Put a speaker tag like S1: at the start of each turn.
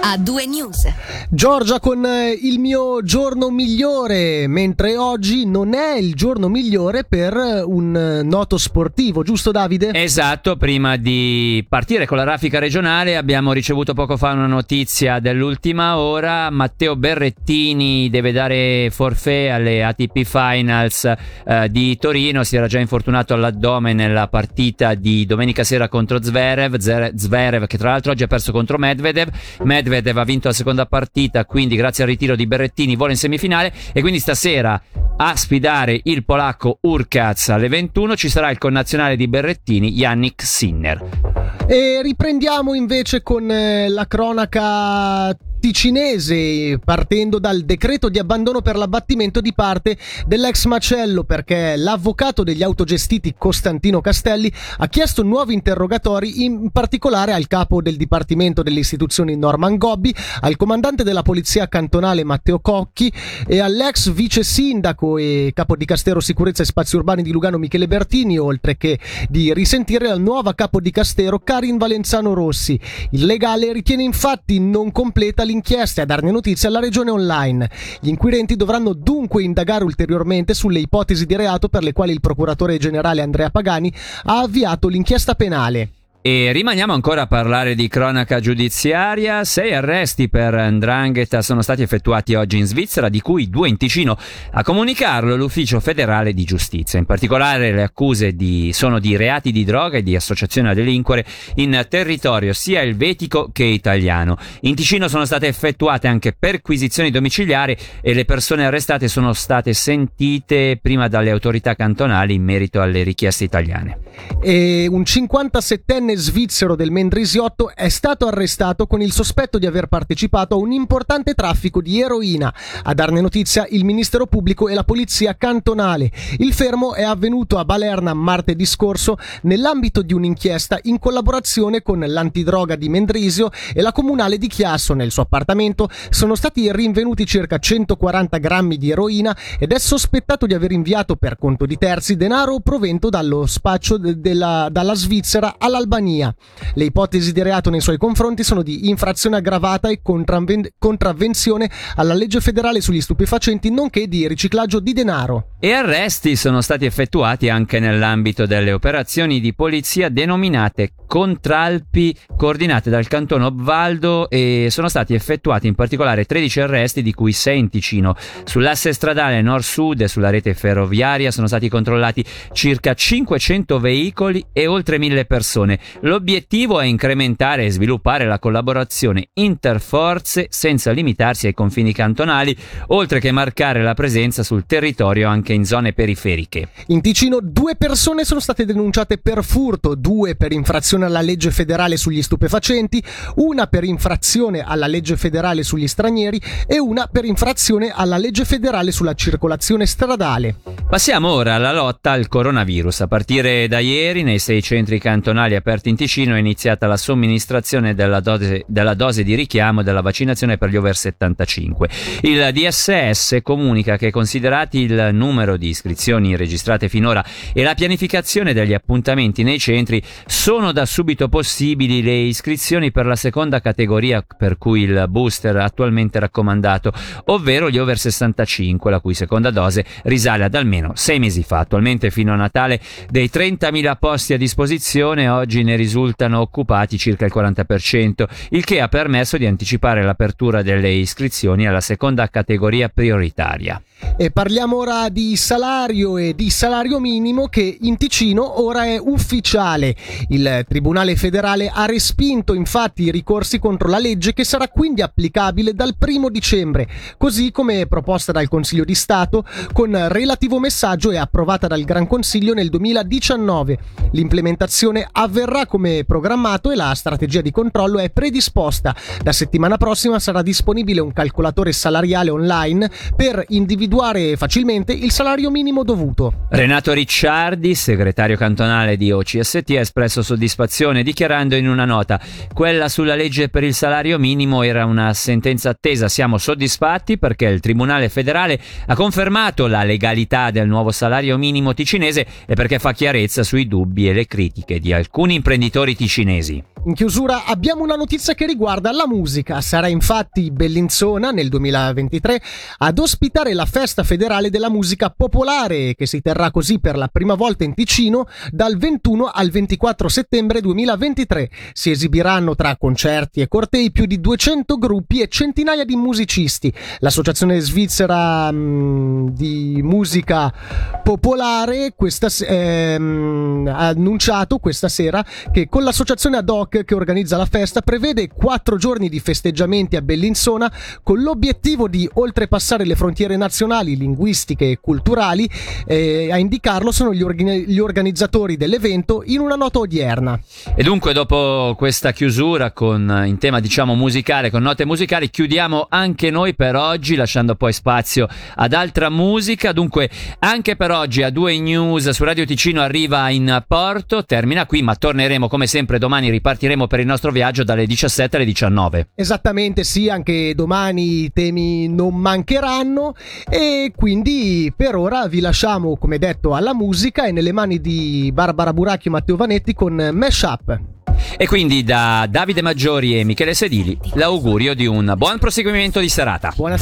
S1: a due news.
S2: Giorgia con eh, il mio giorno migliore, mentre oggi non è il giorno migliore per eh, un eh, noto sportivo, giusto Davide?
S3: Esatto, prima di partire con la raffica regionale abbiamo ricevuto poco fa una notizia dell'ultima ora, Matteo Berrettini deve dare forfè alle ATP Finals eh, di Torino, si era già infortunato all'addome nella partita di domenica sera contro Zverev, Zverev che tra l'altro oggi ha perso contro Medvedev, Medvedev Medvedev ha vinto la seconda partita, quindi grazie al ritiro di Berrettini vola in semifinale e quindi stasera a sfidare il polacco Urkaz alle 21 ci sarà il connazionale di Berrettini, Yannick Sinner.
S2: E riprendiamo invece con eh, la cronaca ticinese partendo dal decreto di abbandono per l'abbattimento di parte dell'ex macello perché l'avvocato degli autogestiti Costantino Castelli ha chiesto nuovi interrogatori in particolare al capo del Dipartimento delle istituzioni Norman Gobbi, al comandante della polizia cantonale Matteo Cocchi e all'ex vice sindaco e capo di Castero Sicurezza e Spazi Urbani di Lugano Michele Bertini oltre che di risentire la nuova capo di Castero Karin Valenzano Rossi. Il legale ritiene infatti non completa l'inchiesta e a darne notizia alla regione online. Gli inquirenti dovranno dunque indagare ulteriormente sulle ipotesi di reato per le quali il procuratore generale Andrea Pagani ha avviato l'inchiesta penale.
S3: E rimaniamo ancora a parlare di cronaca giudiziaria. Sei arresti per Ndrangheta sono stati effettuati oggi in Svizzera, di cui due in Ticino. A comunicarlo l'Ufficio federale di giustizia. In particolare le accuse di, sono di reati di droga e di associazione a delinquere in territorio sia elvetico che italiano. In Ticino sono state effettuate anche perquisizioni domiciliari e le persone arrestate sono state sentite prima dalle autorità cantonali in merito alle richieste italiane.
S2: E un 57enne svizzero del Mendrisiotto è stato arrestato con il sospetto di aver partecipato a un importante traffico di eroina. A darne notizia il Ministero Pubblico e la Polizia Cantonale. Il fermo è avvenuto a Balerna martedì scorso nell'ambito di un'inchiesta in collaborazione con l'antidroga di Mendrisio e la comunale di Chiasso. Nel suo appartamento sono stati rinvenuti circa 140 grammi di eroina ed è sospettato di aver inviato per conto di terzi denaro provento dallo spaccio della, dalla Svizzera all'Albania Albania. Le ipotesi di reato nei suoi confronti sono di infrazione aggravata e contravven- contravvenzione alla legge federale sugli stupefacenti, nonché di riciclaggio di denaro.
S3: E arresti sono stati effettuati anche nell'ambito delle operazioni di polizia denominate contralpi, coordinate dal canton Obvaldo e sono stati effettuati in particolare 13 arresti, di cui 6 in Ticino. Sull'asse stradale nord-sud e sulla rete ferroviaria sono stati controllati circa 500 veicoli e oltre 1000 persone. L'obiettivo è incrementare e sviluppare la collaborazione interforze senza limitarsi ai confini cantonali, oltre che marcare la presenza sul territorio anche in zone periferiche.
S2: In Ticino due persone sono state denunciate per furto, due per infrazione alla legge federale sugli stupefacenti, una per infrazione alla legge federale sugli stranieri e una per infrazione alla legge federale sulla circolazione stradale.
S3: Passiamo ora alla lotta al coronavirus. A partire da ieri nei sei centri cantonali aperti in Ticino è iniziata la somministrazione della dose, della dose di richiamo della vaccinazione per gli over 75. Il DSS comunica che considerati il numero di iscrizioni registrate finora e la pianificazione degli appuntamenti nei centri, sono da subito possibili le iscrizioni per la seconda categoria per cui il booster attualmente raccomandato, ovvero gli over 65, la cui seconda dose risale ad almeno sei mesi fa. Attualmente fino a Natale dei 30.000 posti a disposizione, oggi ne risultano occupati circa il 40%, il che ha permesso di anticipare l'apertura delle iscrizioni alla seconda categoria prioritaria.
S2: E parliamo ora di salario e di salario minimo che in Ticino ora è ufficiale. Il Tribunale federale ha respinto infatti i ricorsi contro la legge che sarà quindi applicabile dal primo dicembre, così come proposta dal Consiglio di Stato con relativo messaggio e approvata dal Gran Consiglio nel 2019. L'implementazione avverrà come programmato e la strategia di controllo è predisposta. Da settimana prossima sarà disponibile un calcolatore salariale online per individuare facilmente il salario minimo dovuto.
S3: Renato Ricciardi, segretario cantonale di OCST, ha espresso soddisfazione situazione dichiarando in una nota quella sulla legge per il salario minimo era una sentenza attesa, siamo soddisfatti perché il Tribunale federale ha confermato la legalità del nuovo salario minimo ticinese e perché fa chiarezza sui dubbi e le critiche di alcuni imprenditori ticinesi.
S2: In chiusura abbiamo una notizia che riguarda la musica. Sarà infatti Bellinzona nel 2023 ad ospitare la festa federale della musica popolare che si terrà così per la prima volta in Ticino dal 21 al 24 settembre 2023. Si esibiranno tra concerti e cortei più di 200 gruppi e centinaia di musicisti. L'associazione svizzera mh, mm, di musica popolare questa, ehm, ha annunciato questa sera che con l'associazione ad hoc che organizza la festa prevede quattro giorni di festeggiamenti a Bellinzona con l'obiettivo di oltrepassare le frontiere nazionali, linguistiche e culturali. Eh, a indicarlo sono gli, organ- gli organizzatori dell'evento in una nota odierna.
S3: E dunque dopo questa chiusura con, in tema diciamo musicale, con note musicali, chiudiamo anche noi per oggi lasciando poi spazio ad altra musica. Dunque anche per oggi a due news su Radio Ticino arriva in porto, termina qui ma torneremo come sempre domani ripartiremo partiremo per il nostro viaggio dalle 17 alle 19.
S2: Esattamente, sì, anche domani i temi non mancheranno e quindi per ora vi lasciamo, come detto, alla musica e nelle mani di Barbara Buracchio e Matteo Vanetti con Mesh Up.
S3: E quindi da Davide Maggiori e Michele Sedili l'augurio di un buon proseguimento di serata.
S2: Buonasera.